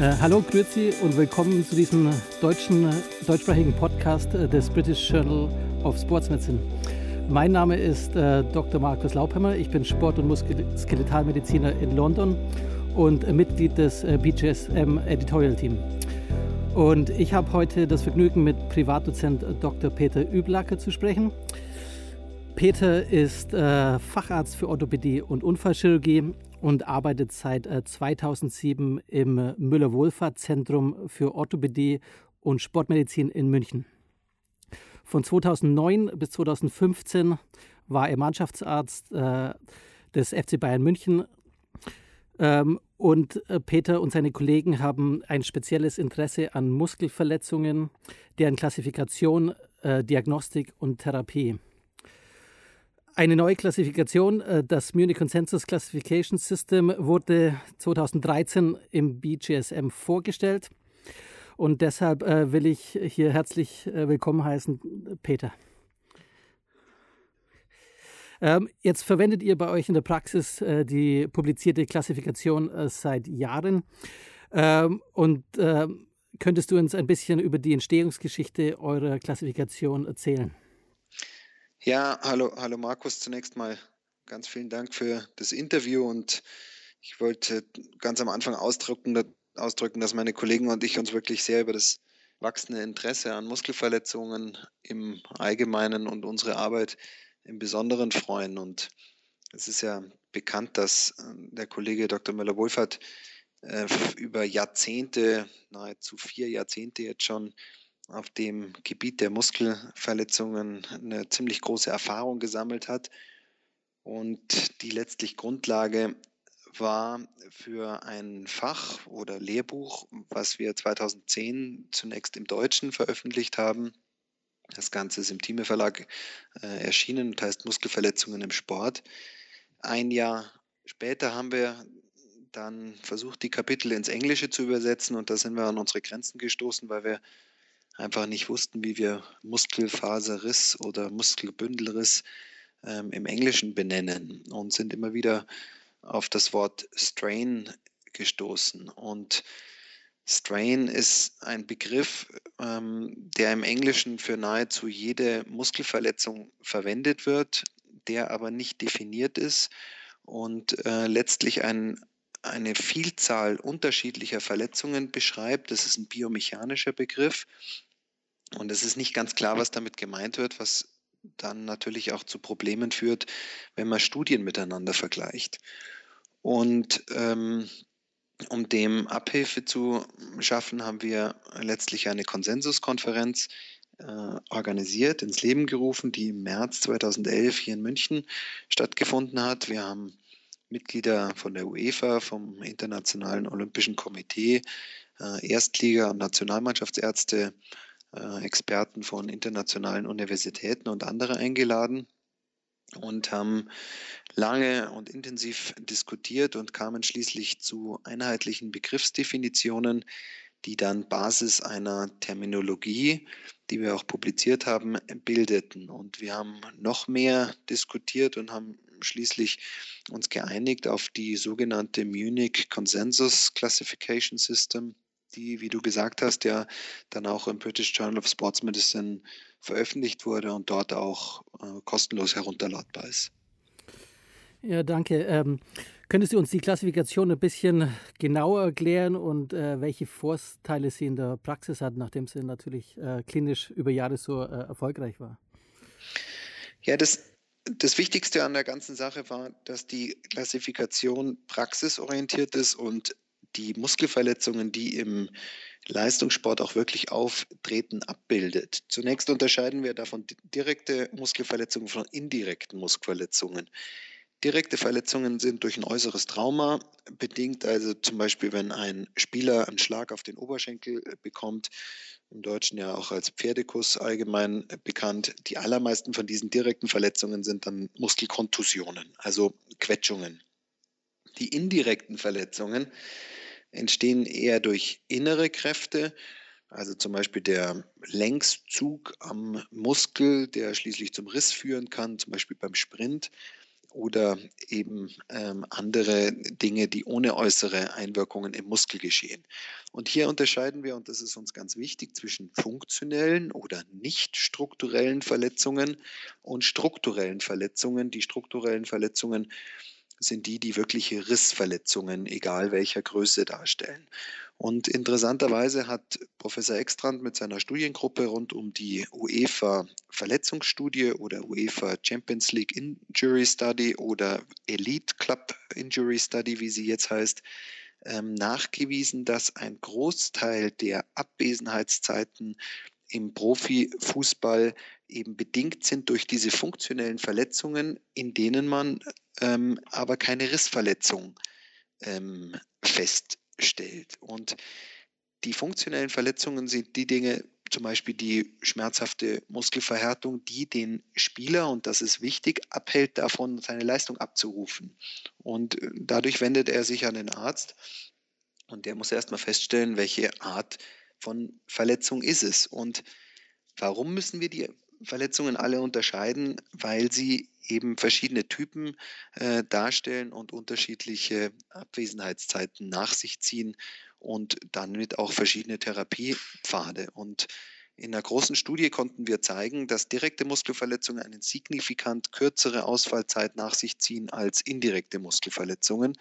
Äh, hallo, grüezi und willkommen zu diesem deutschen, deutschsprachigen Podcast äh, des British Journal of Sports Medicine. Mein Name ist äh, Dr. Markus Laubhammer. Ich bin Sport- und Muskelskeletalmediziner in London und äh, Mitglied des äh, BGSM Editorial Team. Und ich habe heute das Vergnügen, mit Privatdozent Dr. Peter Üblacker zu sprechen. Peter ist äh, Facharzt für Orthopädie und Unfallchirurgie und arbeitet seit 2007 äh, im Müller-Wohlfahrtszentrum für Orthopädie und Sportmedizin in München. Von 2009 bis 2015 war er Mannschaftsarzt äh, des FC Bayern München. Ähm, und äh, Peter und seine Kollegen haben ein spezielles Interesse an Muskelverletzungen, deren Klassifikation, äh, Diagnostik und Therapie. Eine neue Klassifikation, äh, das Munich Consensus Classification System, wurde 2013 im BGSM vorgestellt. Und deshalb äh, will ich hier herzlich äh, willkommen heißen, Peter. Ähm, jetzt verwendet ihr bei euch in der Praxis die publizierte Klassifikation seit Jahren. Ähm, und ähm, könntest du uns ein bisschen über die Entstehungsgeschichte eurer Klassifikation erzählen? Ja, hallo, hallo Markus. Zunächst mal ganz vielen Dank für das Interview und ich wollte ganz am Anfang ausdrücken, ausdrücken, dass meine Kollegen und ich uns wirklich sehr über das wachsende Interesse an Muskelverletzungen im Allgemeinen und unsere Arbeit im Besonderen freuen. Und es ist ja bekannt, dass äh, der Kollege Dr. Müller-Wohlfahrt äh, über Jahrzehnte, nahezu vier Jahrzehnte jetzt schon, auf dem Gebiet der Muskelverletzungen eine ziemlich große Erfahrung gesammelt hat und die letztlich Grundlage war für ein Fach oder Lehrbuch, was wir 2010 zunächst im Deutschen veröffentlicht haben. Das Ganze ist im Thieme Verlag äh, erschienen und heißt Muskelverletzungen im Sport. Ein Jahr später haben wir dann versucht, die Kapitel ins Englische zu übersetzen und da sind wir an unsere Grenzen gestoßen, weil wir einfach nicht wussten, wie wir Muskelfaserriss oder Muskelbündelriss ähm, im Englischen benennen und sind immer wieder auf das Wort Strain gestoßen. Und Strain ist ein Begriff, ähm, der im Englischen für nahezu jede Muskelverletzung verwendet wird, der aber nicht definiert ist und äh, letztlich ein, eine Vielzahl unterschiedlicher Verletzungen beschreibt. Das ist ein biomechanischer Begriff und es ist nicht ganz klar, was damit gemeint wird, was dann natürlich auch zu Problemen führt, wenn man Studien miteinander vergleicht. Und ähm, um dem Abhilfe zu schaffen, haben wir letztlich eine Konsensuskonferenz äh, organisiert, ins Leben gerufen, die im März 2011 hier in München stattgefunden hat. Wir haben Mitglieder von der UEFA, vom Internationalen Olympischen Komitee, äh, Erstliga- und Nationalmannschaftsärzte, Experten von internationalen Universitäten und andere eingeladen und haben lange und intensiv diskutiert und kamen schließlich zu einheitlichen Begriffsdefinitionen, die dann Basis einer Terminologie, die wir auch publiziert haben, bildeten. Und wir haben noch mehr diskutiert und haben schließlich uns geeinigt auf die sogenannte Munich Consensus Classification System, die, wie du gesagt hast, ja dann auch im British Journal of Sports Medicine veröffentlicht wurde und dort auch äh, kostenlos herunterladbar ist. Ja, danke. Ähm, könntest du uns die Klassifikation ein bisschen genauer erklären und äh, welche Vorteile sie in der Praxis hat, nachdem sie natürlich äh, klinisch über Jahre so äh, erfolgreich war? Ja, das, das Wichtigste an der ganzen Sache war, dass die Klassifikation praxisorientiert ist und die Muskelverletzungen, die im Leistungssport auch wirklich auftreten, abbildet. Zunächst unterscheiden wir davon direkte Muskelverletzungen von indirekten Muskelverletzungen. Direkte Verletzungen sind durch ein äußeres Trauma bedingt, also zum Beispiel, wenn ein Spieler einen Schlag auf den Oberschenkel bekommt, im Deutschen ja auch als Pferdekuss allgemein bekannt. Die allermeisten von diesen direkten Verletzungen sind dann Muskelkontusionen, also Quetschungen. Die indirekten Verletzungen entstehen eher durch innere Kräfte, also zum Beispiel der Längszug am Muskel, der schließlich zum Riss führen kann, zum Beispiel beim Sprint. oder eben ähm, andere Dinge, die ohne äußere Einwirkungen im Muskel geschehen. Und hier unterscheiden wir, und das ist uns ganz wichtig, zwischen funktionellen oder nicht strukturellen Verletzungen und strukturellen Verletzungen. Die strukturellen Verletzungen sind die, die wirkliche Rissverletzungen, egal welcher Größe, darstellen. Und interessanterweise hat Professor Extrand mit seiner Studiengruppe rund um die UEFA Verletzungsstudie oder UEFA Champions League Injury Study oder Elite Club Injury Study, wie sie jetzt heißt, ähm, nachgewiesen, dass ein Großteil der Abwesenheitszeiten im Profifußball eben bedingt sind durch diese funktionellen Verletzungen, in denen man ähm, aber keine Rissverletzung ähm, fest stellt. Und die funktionellen Verletzungen sind die Dinge, zum Beispiel die schmerzhafte Muskelverhärtung, die den Spieler, und das ist wichtig, abhält davon, seine Leistung abzurufen. Und äh, dadurch wendet er sich an den Arzt und der muss erstmal feststellen, welche Art von Verletzung ist es. Und warum müssen wir die Verletzungen alle unterscheiden? Weil sie eben verschiedene Typen äh, darstellen und unterschiedliche Abwesenheitszeiten nach sich ziehen und damit auch verschiedene Therapiepfade. Und in einer großen Studie konnten wir zeigen, dass direkte Muskelverletzungen eine signifikant kürzere Ausfallzeit nach sich ziehen als indirekte Muskelverletzungen.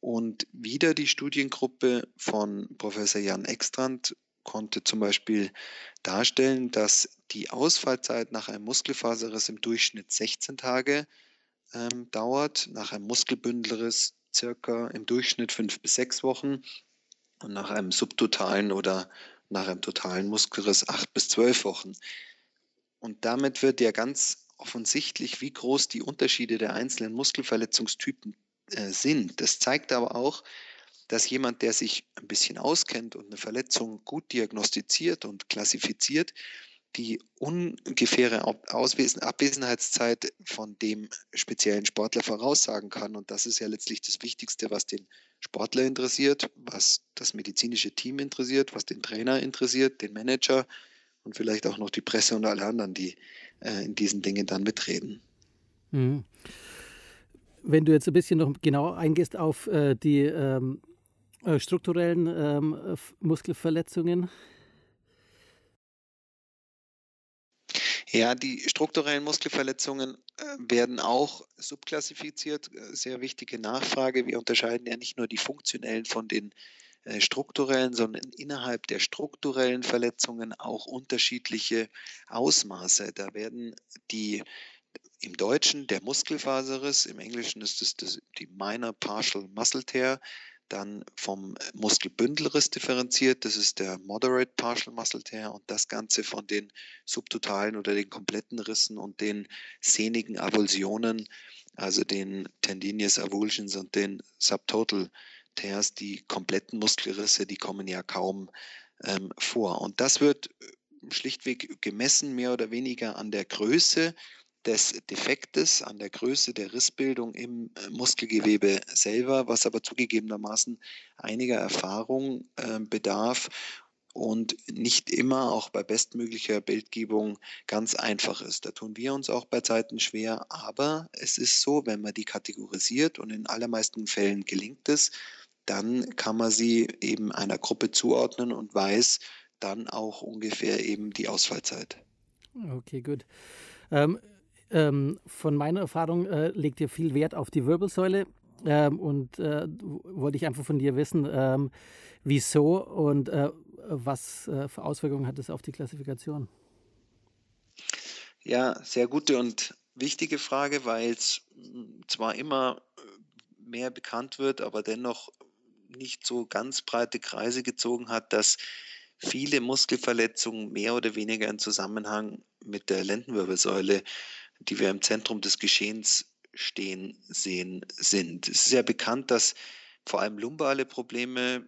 Und wieder die Studiengruppe von Professor Jan Extrand konnte zum Beispiel darstellen, dass die Ausfallzeit nach einem Muskelfaserriss im Durchschnitt 16 Tage ähm, dauert, nach einem Muskelbündelriss circa im Durchschnitt 5 bis 6 Wochen und nach einem subtotalen oder nach einem totalen Muskelriss 8 bis 12 Wochen. Und damit wird ja ganz offensichtlich, wie groß die Unterschiede der einzelnen Muskelverletzungstypen äh, sind. Das zeigt aber auch, dass jemand, der sich ein bisschen auskennt und eine Verletzung gut diagnostiziert und klassifiziert, die ungefähre Abwesenheitszeit von dem speziellen Sportler voraussagen kann. Und das ist ja letztlich das Wichtigste, was den Sportler interessiert, was das medizinische Team interessiert, was den Trainer interessiert, den Manager und vielleicht auch noch die Presse und alle anderen, die äh, in diesen Dingen dann mitreden. Mhm. Wenn du jetzt ein bisschen noch genau eingehst auf äh, die ähm, äh, strukturellen ähm, Muskelverletzungen? Ja, die strukturellen Muskelverletzungen äh, werden auch subklassifiziert. Äh, sehr wichtige Nachfrage. Wir unterscheiden ja nicht nur die funktionellen von den äh, strukturellen, sondern innerhalb der strukturellen Verletzungen auch unterschiedliche Ausmaße. Da werden die im Deutschen der Muskelfaserriss, im Englischen ist es die Minor Partial Muscle Tear, dann vom Muskelbündelriss differenziert, das ist der Moderate Partial Muscle Tear und das Ganze von den subtotalen oder den kompletten Rissen und den sehnigen Avulsionen, also den Tendinious Avulsions und den Subtotal Tears, die kompletten Muskelrisse, die kommen ja kaum ähm, vor. Und das wird schlichtweg gemessen, mehr oder weniger an der Größe des Defektes, an der Größe der Rissbildung im äh, Muskelgewebe selber, was aber zugegebenermaßen einiger Erfahrung äh, bedarf und nicht immer auch bei bestmöglicher Bildgebung ganz einfach ist. Da tun wir uns auch bei Zeiten schwer, aber es ist so, wenn man die kategorisiert und in allermeisten Fällen gelingt es, dann kann man sie eben einer Gruppe zuordnen und weiß dann auch ungefähr eben die Ausfallzeit. Okay, gut. Ähm, ähm, von meiner Erfahrung äh, legt ihr viel Wert auf die Wirbelsäule ähm, und äh, wollte ich einfach von dir wissen, ähm, wieso und äh, was äh, für Auswirkungen hat es auf die Klassifikation? Ja, sehr gute und wichtige Frage, weil es hm, zwar immer äh, mehr bekannt wird, aber dennoch nicht so ganz breite Kreise gezogen hat, dass viele Muskelverletzungen mehr oder weniger in Zusammenhang mit der Lendenwirbelsäule die wir im Zentrum des Geschehens stehen sehen, sind. Es ist ja bekannt, dass vor allem lumbale Probleme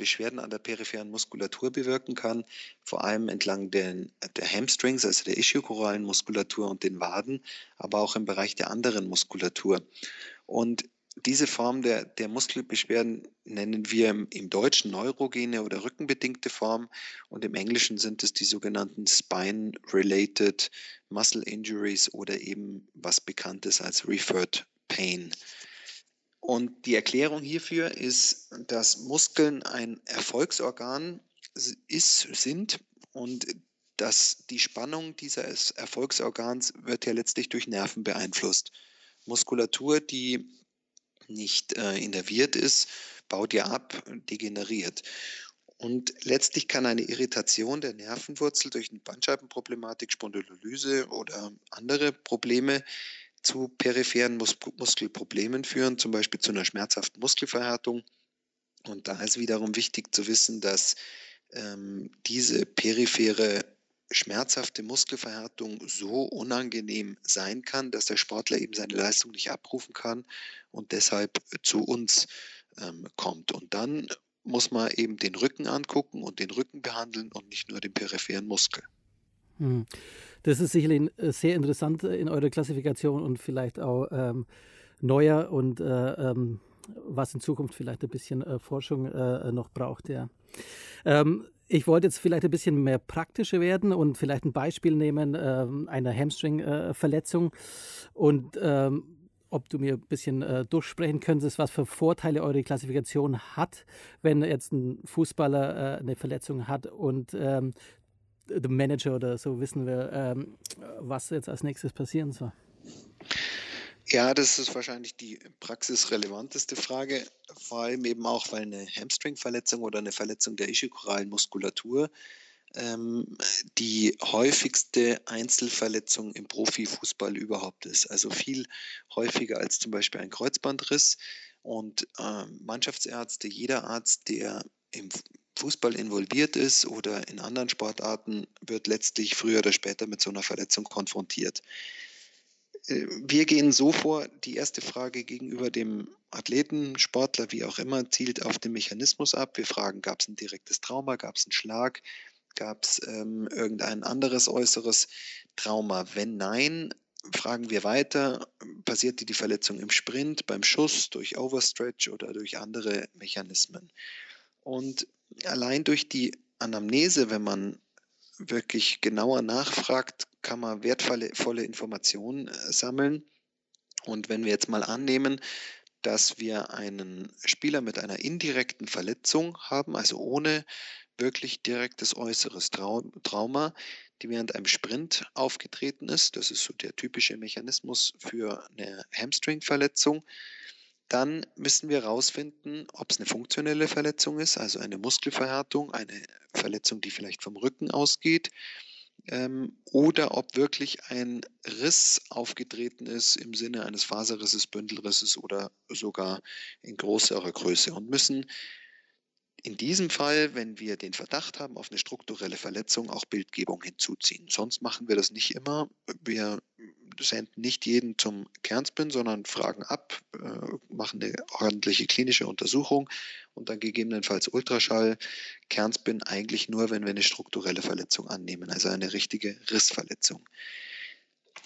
Beschwerden an der peripheren Muskulatur bewirken kann, vor allem entlang den, der Hamstrings, also der ischiochoralen Muskulatur und den Waden, aber auch im Bereich der anderen Muskulatur. Und diese Form der, der Muskelbeschwerden nennen wir im, im, Deutschen neurogene oder rückenbedingte Form und im Englischen sind es die sogenannten Spine-Related Muscle Injuries oder eben was bekannt ist als Referred Pain. Und die Erklärung hierfür ist, dass Muskeln ein Erfolgsorgan ist, sind und dass die Spannung dieses Erfolgsorgans wird ja letztlich durch Nerven beeinflusst. Muskulatur, die nicht äh, innerviert ist, baut ja ab, degeneriert. Und letztlich kann eine Irritation der Nervenwurzel durch eine Bandscheibenproblematik, Spondylolyse oder andere Probleme zu peripheren Mus Muskelproblemen führen, zum Beispiel zu einer schmerzhaften Muskelverhärtung. Und da ist wiederum wichtig zu wissen, dass ähm, diese periphere schmerzhafte Muskelverhärtung so unangenehm sein kann, dass der Sportler eben seine Leistung nicht abrufen kann und deshalb zu uns ähm, kommt. Und dann muss man eben den Rücken angucken und den Rücken behandeln und nicht nur den peripheren Muskel. Hm. Das ist sicherlich äh, sehr interessant in eurer Klassifikation und vielleicht auch ähm, neuer und äh, ähm, was in Zukunft vielleicht ein bisschen äh, Forschung äh, noch braucht. Ja. Ähm, ich wollte jetzt vielleicht ein bisschen mehr praktischer werden und vielleicht ein Beispiel nehmen ähm, einer Hamstring-Verletzung und ähm, ob du mir ein bisschen äh, durchsprechen könntest, was für Vorteile eure Klassifikation hat, wenn jetzt ein Fußballer äh, eine Verletzung hat und ähm, der Manager oder so wissen will, ähm, was jetzt als nächstes passieren soll. Ja, das ist wahrscheinlich die praxisrelevanteste Frage, vor allem eben auch, weil eine Hamstring-Verletzung oder eine Verletzung der ischiokoralen Muskulatur ähm, die häufigste Einzelverletzung im Profifußball überhaupt ist. Also viel häufiger als zum Beispiel ein Kreuzbandriss. Und äh, Mannschaftsärzte, jeder Arzt, der im Fußball involviert ist oder in anderen Sportarten, wird letztlich früher oder später mit so einer Verletzung konfrontiert. Äh, wir gehen so vor, die erste Frage gegenüber dem Athleten, Sportler, wie auch immer, zielt auf den Mechanismus ab. Wir fragen, gab es ein direktes Trauma, gab es einen Schlag, gab es ähm, irgendein anderes äußeres Trauma? Wenn nein, fragen wir weiter, passierte die Verletzung im Sprint, beim Schuss, durch Overstretch oder durch andere Mechanismen? Und allein durch die Anamnese, wenn man wirklich genauer nachfragt, kann man wertvolle Informationen äh, sammeln. Und wenn wir jetzt mal annehmen, dass wir einen Spieler mit einer indirekten Verletzung haben, also ohne wirklich direktes äußeres Trauma, die während einem Sprint aufgetreten ist, das ist so der typische Mechanismus für eine Hamstring-Verletzung, dann müssen wir herausfinden, ob es eine funktionelle Verletzung ist, also eine Muskelverhärtung, eine Verletzung, die vielleicht vom Rücken ausgeht, ähm, oder ob wirklich ein Riss aufgetreten ist im Sinne eines Faserrisses, Bündelrisses oder sogar in größerer Größe und müssen in diesem Fall, wenn wir den Verdacht haben auf eine strukturelle Verletzung, auch Bildgebung hinzuziehen. Sonst machen wir das nicht immer. Wir senden nicht jeden zum Kernspin, sondern fragen ab, äh, machen eine ordentliche klinische Untersuchung und dann gegebenenfalls Ultraschall. Kernspin eigentlich nur, wenn wir eine strukturelle Verletzung annehmen, also eine richtige Rissverletzung.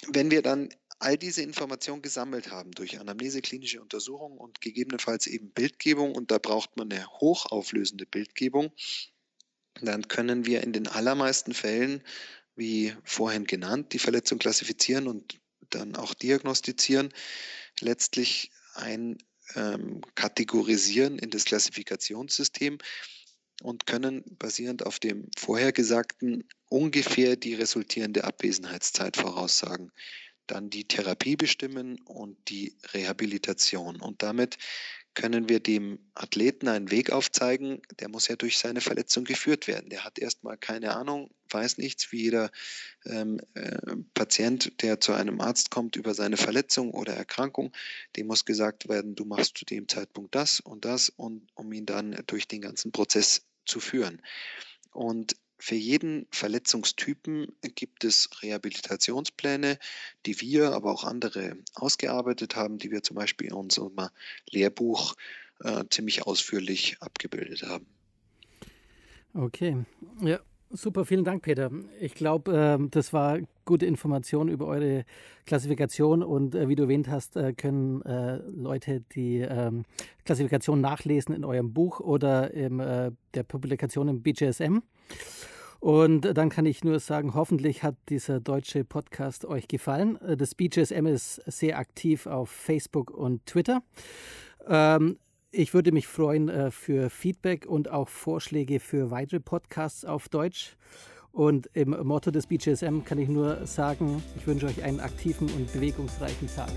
Wenn wir dann all diese Informationen gesammelt haben durch Anamnese, klinische Untersuchungen und gegebenenfalls eben Bildgebung, und da braucht man eine hochauflösende Bildgebung, dann können wir in den allermeisten Fällen, wie vorhin genannt, die Verletzung klassifizieren und dann auch diagnostizieren, letztlich ein ähm, kategorisieren in das Klassifikationssystem und können basierend auf dem vorhergesagten ungefähr die resultierende Abwesenheitszeit voraussagen dann die Therapie bestimmen und die Rehabilitation. Und damit können wir dem Athleten einen Weg aufzeigen, der muss ja durch seine Verletzung geführt werden. Der hat erstmal keine Ahnung, weiß nichts, wie jeder ähm, äh, Patient, der zu einem Arzt kommt über seine Verletzung oder Erkrankung, dem muss gesagt werden, du machst zu dem Zeitpunkt das und das, und, um ihn dann durch den ganzen Prozess zu führen. Und für jeden Verletzungstypen gibt es Rehabilitationspläne, die wir, aber auch andere ausgearbeitet haben, die wir zum Beispiel in unserem Lehrbuch äh, ziemlich ausführlich abgebildet haben. Okay, ja, Super, vielen Dank, Peter. Ich glaube, äh, das war gute Information über eure Klassifikation und äh, wie du erwähnt hast, äh, können äh, Leute die ähm, Klassifikation nachlesen in eurem Buch oder in äh, der Publikation im BJSM. Und dann kann ich nur sagen, hoffentlich hat dieser deutsche Podcast euch gefallen. Äh, das BJSM ist sehr aktiv auf Facebook und Twitter. Ähm, ich würde mich freuen äh, für Feedback und auch Vorschläge für weitere Podcasts auf Deutsch. Und im Motto des BGSM kann ich nur sagen, ich wünsche euch einen aktiven und bewegungsreichen Tag.